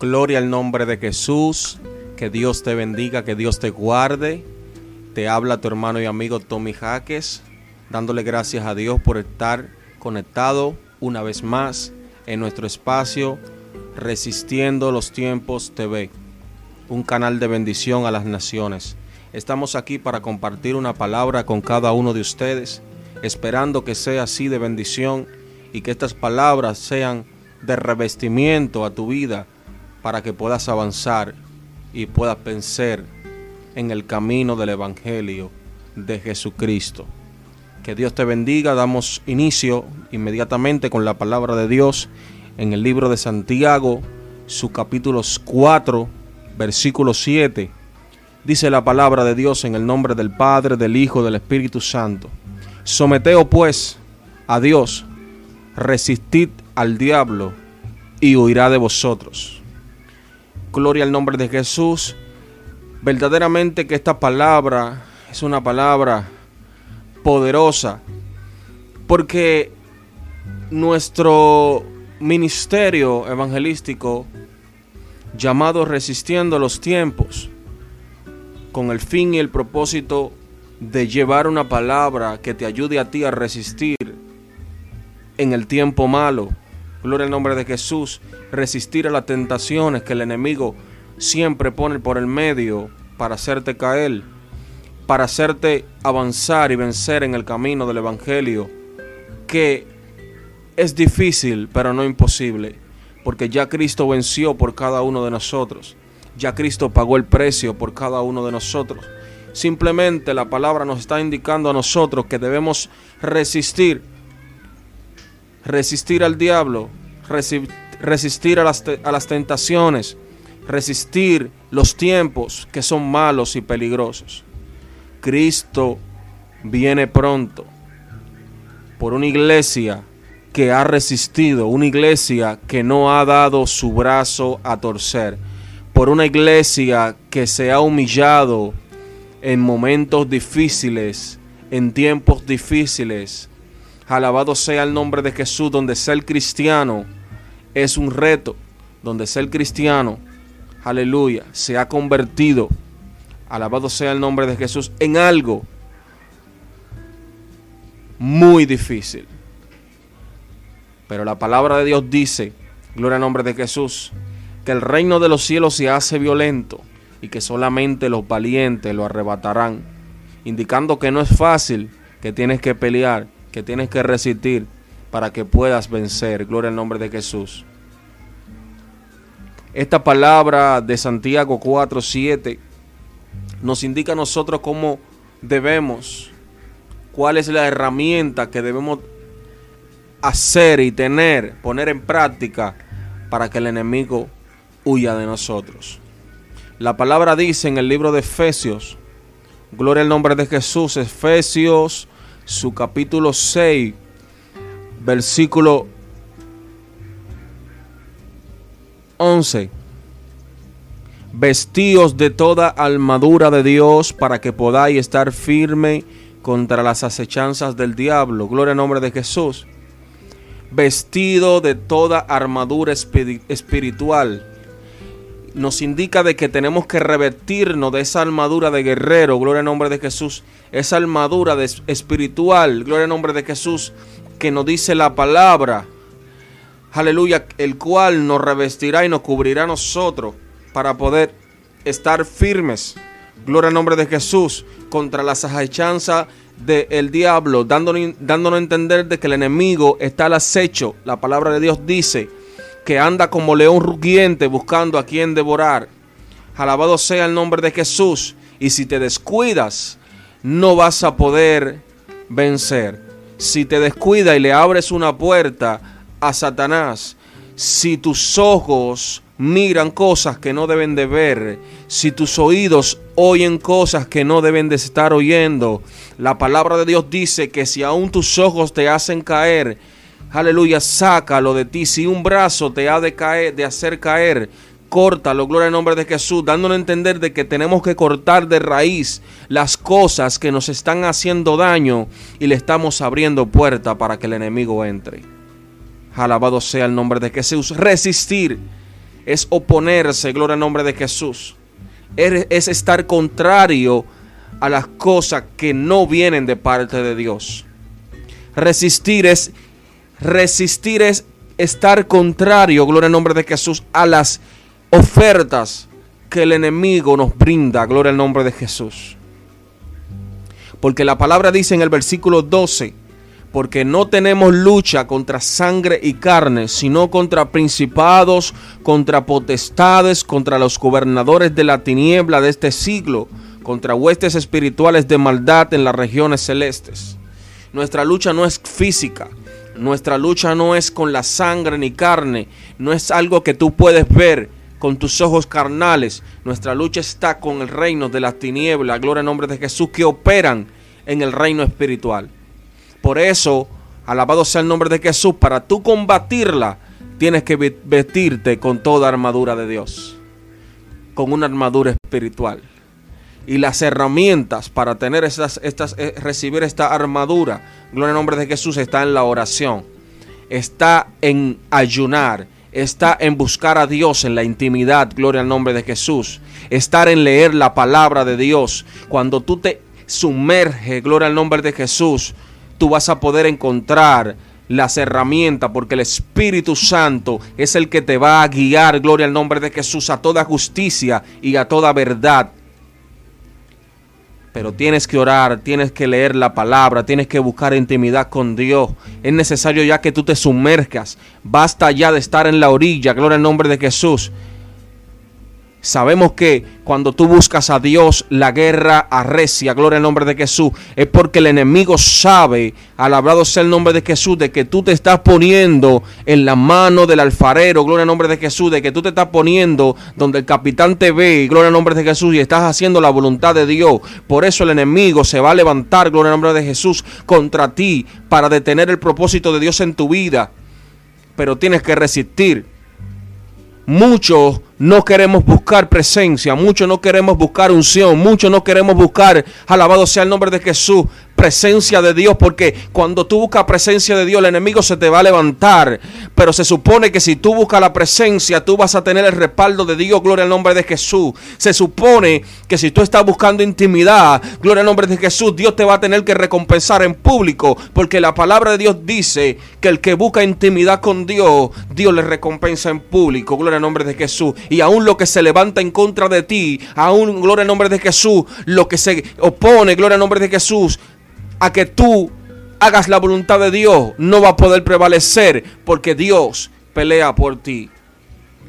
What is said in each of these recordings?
Gloria al nombre de Jesús. Que Dios te bendiga, que Dios te guarde. Te habla tu hermano y amigo Tommy Jaques, dándole gracias a Dios por estar conectado una vez más en nuestro espacio Resistiendo los Tiempos TV, un canal de bendición a las naciones. Estamos aquí para compartir una palabra con cada uno de ustedes, esperando que sea así de bendición y que estas palabras sean de revestimiento a tu vida para que puedas avanzar y puedas vencer en el camino del Evangelio de Jesucristo. Que Dios te bendiga. Damos inicio inmediatamente con la palabra de Dios en el libro de Santiago, su capítulo 4, versículo 7. Dice la palabra de Dios en el nombre del Padre, del Hijo, del Espíritu Santo. Someteo pues a Dios, resistid al diablo y huirá de vosotros. Gloria al nombre de Jesús. Verdaderamente que esta palabra es una palabra poderosa porque nuestro ministerio evangelístico llamado Resistiendo los Tiempos, con el fin y el propósito de llevar una palabra que te ayude a ti a resistir en el tiempo malo. Gloria al nombre de Jesús. Resistir a las tentaciones que el enemigo siempre pone por el medio para hacerte caer, para hacerte avanzar y vencer en el camino del Evangelio, que es difícil, pero no imposible, porque ya Cristo venció por cada uno de nosotros, ya Cristo pagó el precio por cada uno de nosotros. Simplemente la palabra nos está indicando a nosotros que debemos resistir resistir al diablo, resistir a las, a las tentaciones, resistir los tiempos que son malos y peligrosos. Cristo viene pronto por una iglesia que ha resistido, una iglesia que no ha dado su brazo a torcer, por una iglesia que se ha humillado en momentos difíciles, en tiempos difíciles, Alabado sea el nombre de Jesús, donde ser cristiano es un reto, donde ser cristiano, aleluya, se ha convertido, alabado sea el nombre de Jesús, en algo muy difícil. Pero la palabra de Dios dice, gloria al nombre de Jesús, que el reino de los cielos se hace violento y que solamente los valientes lo arrebatarán, indicando que no es fácil, que tienes que pelear, que tienes que resistir para que puedas vencer. Gloria al nombre de Jesús. Esta palabra de Santiago 4, 7 nos indica a nosotros cómo debemos, cuál es la herramienta que debemos hacer y tener, poner en práctica para que el enemigo huya de nosotros. La palabra dice en el libro de Efesios, gloria al nombre de Jesús, Efesios su capítulo 6, versículo 11. Vestíos de toda armadura de Dios para que podáis estar firme contra las acechanzas del diablo. Gloria al nombre de Jesús. Vestido de toda armadura espiritual nos indica de que tenemos que revertirnos de esa armadura de guerrero, gloria al nombre de Jesús, esa armadura de espiritual, gloria al nombre de Jesús, que nos dice la palabra, aleluya, el cual nos revestirá y nos cubrirá a nosotros para poder estar firmes, gloria al nombre de Jesús, contra las acechanzas del diablo, dándonos, dándonos a entender de que el enemigo está al acecho, la palabra de Dios dice, que anda como león rugiente buscando a quien devorar. Alabado sea el nombre de Jesús. Y si te descuidas, no vas a poder vencer. Si te descuidas y le abres una puerta a Satanás, si tus ojos miran cosas que no deben de ver, si tus oídos oyen cosas que no deben de estar oyendo, la palabra de Dios dice que si aún tus ojos te hacen caer, aleluya, sácalo de ti. Si un brazo te ha de caer, de hacer caer, córtalo, gloria al nombre de Jesús, dándonos a entender de que tenemos que cortar de raíz las cosas que nos están haciendo daño y le estamos abriendo puerta para que el enemigo entre. Alabado sea el nombre de Jesús. Resistir es oponerse, gloria al nombre de Jesús. Es estar contrario a las cosas que no vienen de parte de Dios. Resistir es resistir es estar contrario, gloria al nombre de Jesús, a las ofertas que el enemigo nos brinda, gloria al nombre de Jesús. Porque la palabra dice en el versículo 12, porque no tenemos lucha contra sangre y carne, sino contra principados, contra potestades, contra los gobernadores de la tiniebla de este siglo, contra huestes espirituales de maldad en las regiones celestes. Nuestra lucha no es física, nuestra lucha no es con la sangre ni carne, no es algo que tú puedes ver con tus ojos carnales. Nuestra lucha está con el reino de las tinieblas, gloria al nombre de Jesús, que operan en el reino espiritual. Por eso, alabado sea el nombre de Jesús, para tú combatirla, tienes que vestirte con toda armadura de Dios, con una armadura espiritual. Y las herramientas para tener estas, estas, eh, recibir esta armadura, gloria al nombre de Jesús, está en la oración, está en ayunar, está en buscar a Dios en la intimidad, gloria al nombre de Jesús, estar en leer la palabra de Dios. Cuando tú te sumerges, gloria al nombre de Jesús, tú vas a poder encontrar las herramientas, porque el Espíritu Santo es el que te va a guiar, gloria al nombre de Jesús, a toda justicia y a toda verdad. Pero tienes que orar, tienes que leer la palabra, tienes que buscar intimidad con Dios. Es necesario ya que tú te sumerjas. Basta ya de estar en la orilla, gloria al nombre de Jesús. Sabemos que cuando tú buscas a Dios, la guerra arrecia, gloria al nombre de Jesús. Es porque el enemigo sabe, alabado sea el nombre de Jesús, de que tú te estás poniendo en la mano del alfarero, gloria al nombre de Jesús, de que tú te estás poniendo donde el capitán te ve, gloria al nombre de Jesús, y estás haciendo la voluntad de Dios. Por eso el enemigo se va a levantar, gloria al nombre de Jesús, contra ti para detener el propósito de Dios en tu vida. Pero tienes que resistir Muchos no queremos buscar presencia, muchos no queremos buscar unción, muchos no queremos buscar, alabado sea el nombre de Jesús, presencia de Dios, porque cuando tú buscas presencia de Dios, el enemigo se te va a levantar. Pero se supone que si tú buscas la presencia, tú vas a tener el respaldo de Dios, gloria al nombre de Jesús. Se supone que si tú estás buscando intimidad, gloria al nombre de Jesús, Dios te va a tener que recompensar en público, porque la palabra de Dios dice que el que busca intimidad con Dios, Dios le recompensa en público, gloria al nombre de Jesús. Y aún lo que se levanta en contra de ti, aún gloria al nombre de Jesús, lo que se opone, gloria al nombre de Jesús, a que tú hagas la voluntad de Dios, no va a poder prevalecer porque Dios pelea por ti.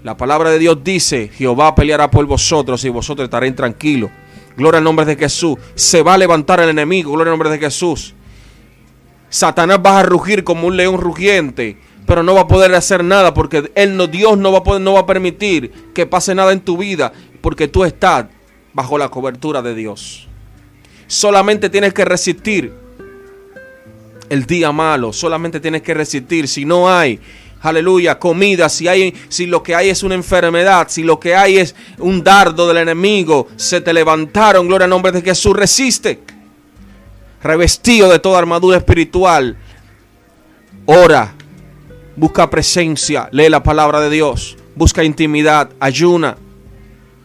La palabra de Dios dice, Jehová peleará por vosotros y vosotros estaréis tranquilos. Gloria al nombre de Jesús. Se va a levantar el enemigo, gloria al nombre de Jesús. Satanás va a rugir como un león rugiente, pero no va a poder hacer nada porque él no, Dios no va, a poder, no va a permitir que pase nada en tu vida porque tú estás bajo la cobertura de Dios. Solamente tienes que resistir el día malo. Solamente tienes que resistir. Si no hay, aleluya, comida, si hay, si lo que hay es una enfermedad, si lo que hay es un dardo del enemigo, se te levantaron, gloria al nombre de Jesús, resiste. Revestido de toda armadura espiritual. Ora, busca presencia, lee la palabra de Dios, busca intimidad, ayuna,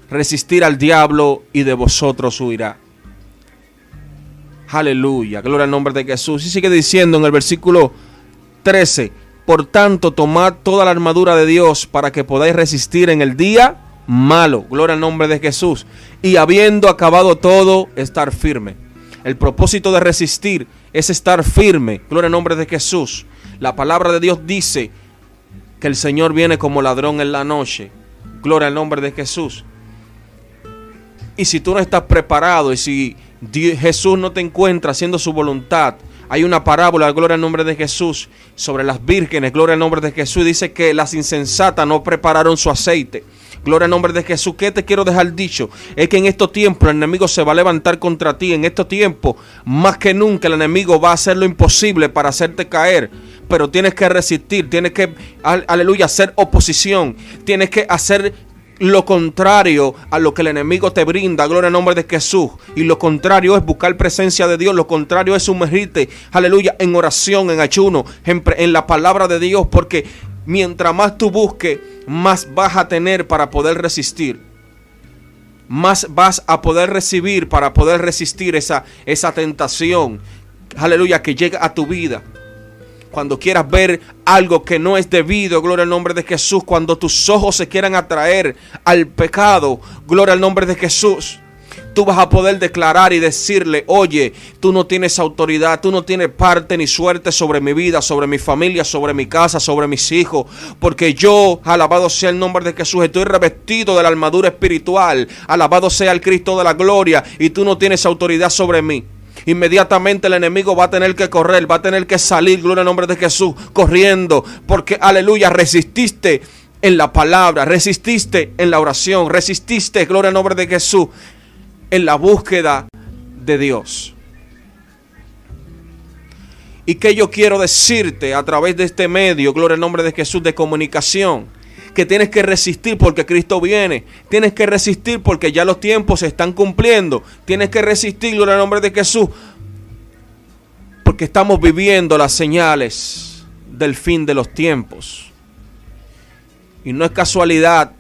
resistir al diablo y de vosotros huirá. Aleluya, gloria al nombre de Jesús. Y sigue diciendo en el versículo 13, por tanto, tomad toda la armadura de Dios para que podáis resistir en el día malo. Gloria al nombre de Jesús. Y habiendo acabado todo, estar firme. El propósito de resistir es estar firme. Gloria al nombre de Jesús. La palabra de Dios dice que el Señor viene como ladrón en la noche. Gloria al nombre de Jesús. Y si tú no estás preparado y si Jesús no te encuentra haciendo su voluntad. Hay una parábola, gloria al nombre de Jesús, sobre las vírgenes, gloria al nombre de Jesús. Dice que las insensatas no prepararon su aceite. Gloria al nombre de Jesús. ¿Qué te quiero dejar dicho? Es que en estos tiempos el enemigo se va a levantar contra ti. En estos tiempos, más que nunca, el enemigo va a hacer lo imposible para hacerte caer. Pero tienes que resistir, tienes que, aleluya, hacer oposición. Tienes que hacer lo contrario a lo que el enemigo te brinda, gloria al nombre de Jesús. Y lo contrario es buscar presencia de Dios, lo contrario es sumergirte, aleluya, en oración, en ayuno, en, la palabra de Dios, porque mientras más tú busques más vas a tener para poder resistir. Más vas a poder recibir para poder resistir esa, esa tentación. Aleluya, que llega a tu vida. Cuando quieras ver algo que no es debido, gloria al nombre de Jesús. Cuando tus ojos se quieran atraer al pecado, gloria al nombre de Jesús. Tú vas a poder declarar y decirle, oye, tú no tienes autoridad, tú no tienes parte ni suerte sobre mi vida, sobre mi familia, sobre mi casa, sobre mis hijos, porque yo, alabado sea el nombre de Jesús, estoy revestido de la armadura espiritual, alabado sea el Cristo de la gloria, y tú no tienes autoridad sobre mí inmediatamente el enemigo va a tener que correr, va a tener que salir, gloria al nombre de Jesús, corriendo, porque aleluya, resististe en la palabra, resististe en la oración, resististe, gloria al nombre de Jesús, en la búsqueda de Dios. Y que yo quiero decirte a través de este medio, gloria al nombre de Jesús, de comunicación, que tienes que resistir porque Cristo viene. Tienes que resistir porque ya los tiempos se están cumpliendo. Tienes que resistir, gloria al nombre de Jesús, porque estamos viviendo las señales del fin de los tiempos. Y no es casualidad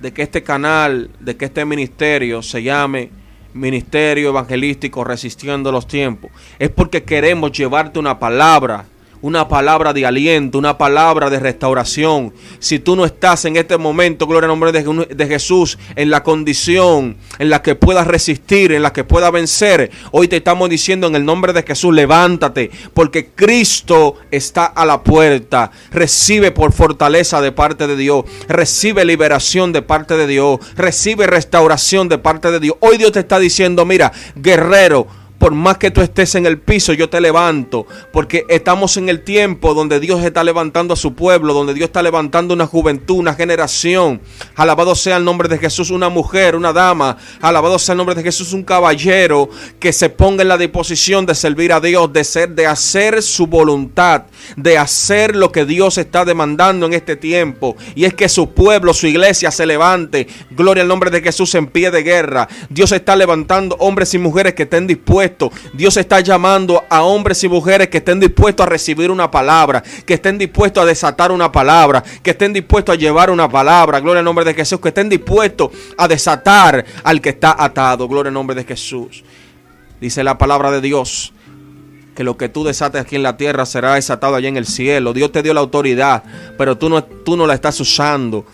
de que este canal, de que este ministerio se llame Ministerio Evangelístico Resistiendo los Tiempos. Es porque queremos llevarte una palabra una palabra de aliento, una palabra de restauración. Si tú no estás en este momento, gloria al nombre de, Jesús, en la condición en la que puedas resistir, en la que puedas vencer, hoy te estamos diciendo en el nombre de Jesús, levántate, porque Cristo está a la puerta. Recibe por fortaleza de parte de Dios, recibe liberación de parte de Dios, recibe restauración de parte de Dios. Hoy Dios te está diciendo, mira, guerrero, por más que tú estés en el piso, yo te levanto. Porque estamos en el tiempo donde Dios está levantando a su pueblo, donde Dios está levantando una juventud, una generación. Alabado sea el nombre de Jesús, una mujer, una dama. Alabado sea el nombre de Jesús, un caballero que se ponga en la disposición de servir a Dios, de ser, de hacer su voluntad, de hacer lo que Dios está demandando en este tiempo. Y es que su pueblo, su iglesia se levante. Gloria al nombre de Jesús en pie de guerra. Dios está levantando hombres y mujeres que estén dispuestos Dios está llamando a hombres y mujeres que estén dispuestos a recibir una palabra, que estén dispuestos a desatar una palabra, que estén dispuestos a llevar una palabra. Gloria al nombre de Jesús, que estén dispuestos a desatar al que está atado. Gloria al nombre de Jesús. Dice la palabra de Dios que lo que tú desates aquí en la tierra será desatado allá en el cielo. Dios te dio la autoridad, pero tú no, tú no la estás usando.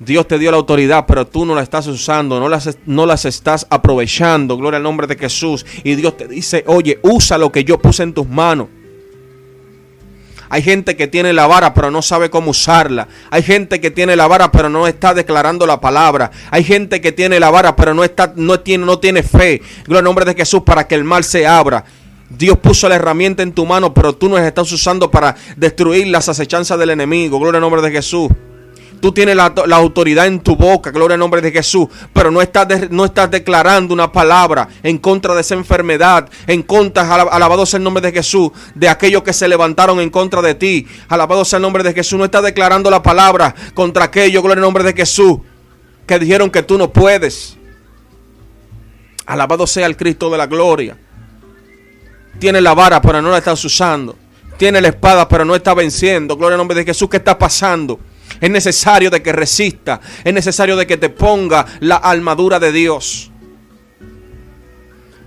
Dios te dio la autoridad, pero tú no la estás usando, no las, no las estás aprovechando. Gloria al nombre de Jesús. Y Dios te dice, oye, usa lo que yo puse en tus manos. Hay gente que tiene la vara pero no sabe cómo usarla. Hay gente que tiene la vara pero no está declarando la palabra. Hay gente que tiene la vara pero no está no tiene no tiene fe. Gloria al nombre de Jesús para que el mal se abra. Dios puso la herramienta en tu mano, pero tú no la estás usando para destruir las acechanzas del enemigo. Gloria al nombre de Jesús. Tú tienes la, autoridad en tu boca, gloria al nombre de Jesús, pero no estás, no estás declarando una palabra en contra de esa enfermedad, en contra, alabado sea el nombre de Jesús, de aquellos que se levantaron en contra de ti. Alabado sea el nombre de Jesús. No estás declarando la palabra contra aquellos, gloria al nombre de Jesús, que dijeron que tú no puedes. Alabado sea el Cristo de la gloria. Tiene la vara, pero no la estás usando. Tiene la espada, pero no está venciendo. Gloria al nombre de Jesús. ¿Qué está pasando? Es necesario de que resista. Es necesario de que te ponga la armadura de Dios.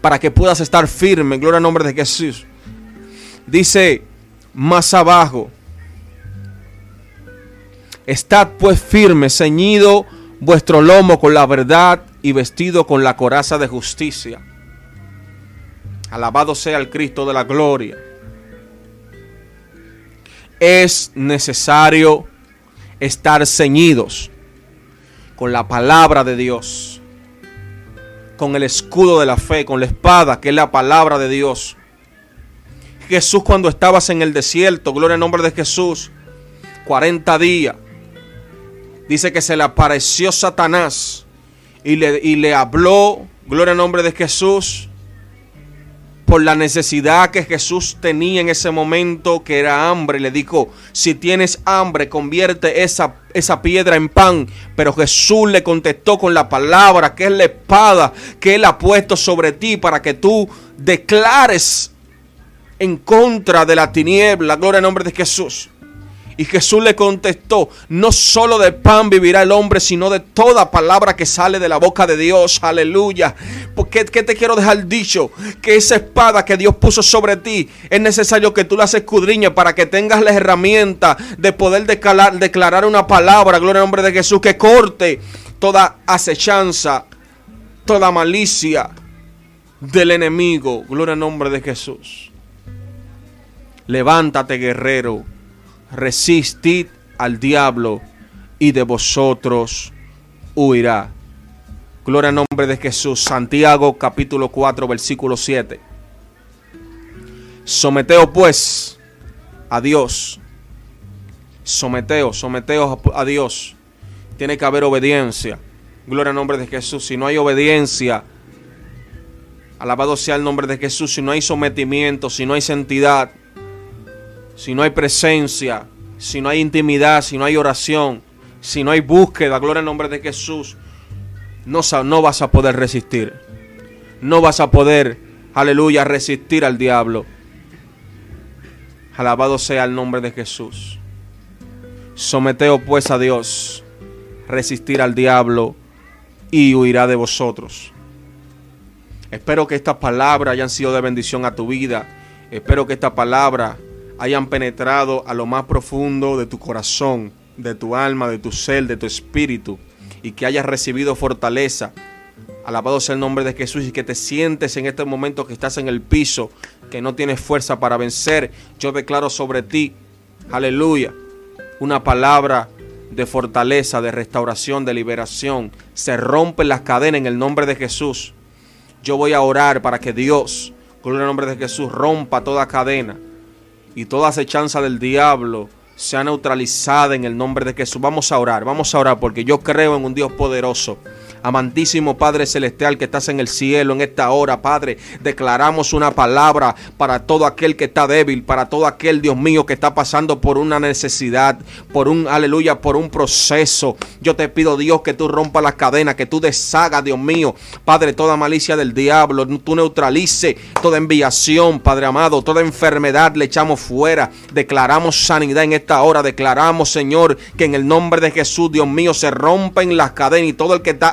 Para que puedas estar firme. Gloria al nombre de Jesús. Dice más abajo. Estad pues firme, ceñido vuestro lomo con la verdad y vestido con la coraza de justicia. Alabado sea el Cristo de la gloria. Es necesario estar ceñidos con la palabra de Dios, con el escudo de la fe, con la espada que es la palabra de Dios. Jesús cuando estabas en el desierto, gloria al nombre de Jesús, 40 días, dice que se le apareció Satanás y le, y le habló, gloria al nombre de Jesús, por la necesidad que Jesús tenía en ese momento, que era hambre. Le dijo, si tienes hambre, convierte esa, esa piedra en pan. Pero Jesús le contestó con la palabra, que es la espada que Él ha puesto sobre ti para que tú declares en contra de la tiniebla. Gloria al nombre de Jesús. Y Jesús le contestó, no solo de pan vivirá el hombre, sino de toda palabra que sale de la boca de Dios. Aleluya. Porque ¿qué te quiero dejar dicho? Que esa espada que Dios puso sobre ti, es necesario que tú la escudriñes para que tengas la herramienta de poder declarar, declarar una palabra, gloria al nombre de Jesús, que corte toda acechanza, toda malicia del enemigo. Gloria al nombre de Jesús. Levántate, guerrero. Resistid al diablo y de vosotros huirá. Gloria al nombre de Jesús. Santiago capítulo 4 versículo 7. Someteos pues a Dios. Someteos, someteos a Dios. Tiene que haber obediencia. Gloria al nombre de Jesús. Si no hay obediencia, alabado sea el nombre de Jesús. Si no hay sometimiento, si no hay santidad, si no hay presencia, si no hay intimidad, si no hay oración, si no hay búsqueda, gloria al nombre de Jesús, no, no vas a poder resistir. No vas a poder, aleluya, resistir al diablo. Alabado sea el nombre de Jesús. Someteo pues a Dios, resistir al diablo y huirá de vosotros. Espero que estas palabras hayan sido de bendición a tu vida. Espero que esta palabra hayan penetrado a lo más profundo de tu corazón, de tu alma, de tu ser, de tu espíritu, y que hayas recibido fortaleza. Alabado sea el nombre de Jesús y que te sientes en este momento que estás en el piso, que no tienes fuerza para vencer. Yo declaro sobre ti, aleluya, una palabra de fortaleza, de restauración, de liberación. Se rompen las cadenas en el nombre de Jesús. Yo voy a orar para que Dios, con el nombre de Jesús, rompa toda cadena y toda acechanza del diablo sea neutralizada en el nombre de Jesús. Vamos a orar, vamos a orar porque yo creo en un Dios poderoso Amantísimo Padre Celestial que estás en el cielo en esta hora, Padre, declaramos una palabra para todo aquel que está débil, para todo aquel, Dios mío, que está pasando por una necesidad, por un, aleluya, por un proceso. Yo te pido, Dios, que tú rompas las cadenas, que tú deshagas, Dios mío, Padre, toda malicia del diablo, tú neutralice toda enviación, Padre amado, toda enfermedad le echamos fuera. Declaramos sanidad en esta hora, declaramos, Señor, que en el nombre de Jesús, Dios mío, se rompen las cadenas y todo el que está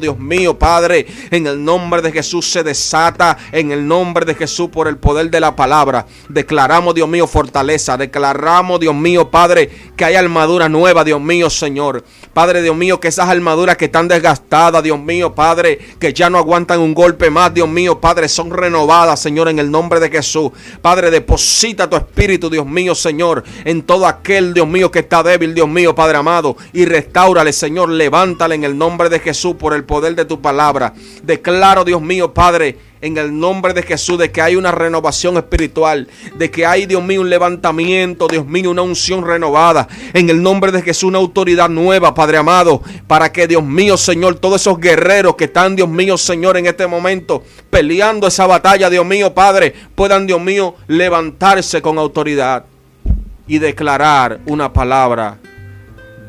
Dios mío, Padre, en el nombre de Jesús se desata, en el nombre de Jesús por el poder de la palabra. Declaramos, Dios mío, fortaleza, declaramos, Dios mío, Padre, que hay armadura nueva, Dios mío, Señor. Padre, Dios mío, que esas armaduras que están desgastadas, Dios mío, Padre, que ya no aguantan un golpe más, Dios mío, Padre, son renovadas, Señor, en el nombre de Jesús. Padre, deposita tu espíritu, Dios mío, Señor, en todo aquel, Dios mío, que está débil, Dios mío, Padre amado, y restaurale, Señor, levántale en el nombre de Jesús por el poder de tu palabra. Declaro, Dios mío, Padre, en el nombre de Jesús, de que hay una renovación espiritual, de que hay, Dios mío, un levantamiento, Dios mío, una unción renovada. En el nombre de Jesús, una autoridad nueva, Padre amado, para que, Dios mío, Señor, todos esos guerreros que están, Dios mío, Señor, en este momento, peleando esa batalla, Dios mío, Padre, puedan, Dios mío, levantarse con autoridad y declarar una palabra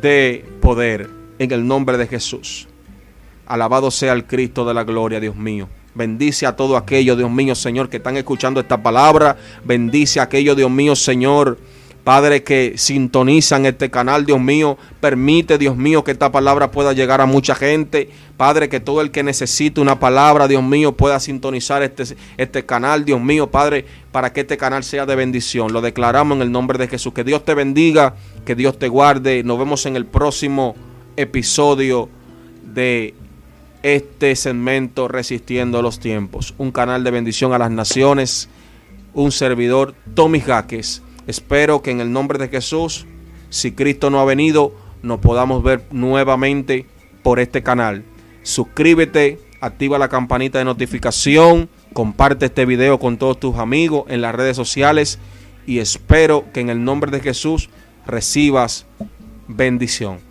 de poder en el nombre de Jesús. Alabado sea el Cristo de la gloria, Dios mío. Bendice a todo aquello, Dios mío, Señor, que están escuchando esta palabra. Bendice a aquello, Dios mío, Señor. Padre, que sintonizan este canal, Dios mío, permite, Dios mío, que esta palabra pueda llegar a mucha gente. Padre, que todo el que necesite una palabra, Dios mío, pueda sintonizar este, este canal, Dios mío, Padre, para que este canal sea de bendición. Lo declaramos en el nombre de Jesús. Que Dios te bendiga, que Dios te guarde. Nos vemos en el próximo episodio de este segmento Resistiendo los Tiempos, un canal de bendición a las naciones, un servidor, Tommy Jaques. Espero que en el nombre de Jesús, si Cristo no ha venido, nos podamos ver nuevamente por este canal. Suscríbete, activa la campanita de notificación, comparte este video con todos tus amigos en las redes sociales y espero que en el nombre de Jesús recibas bendición.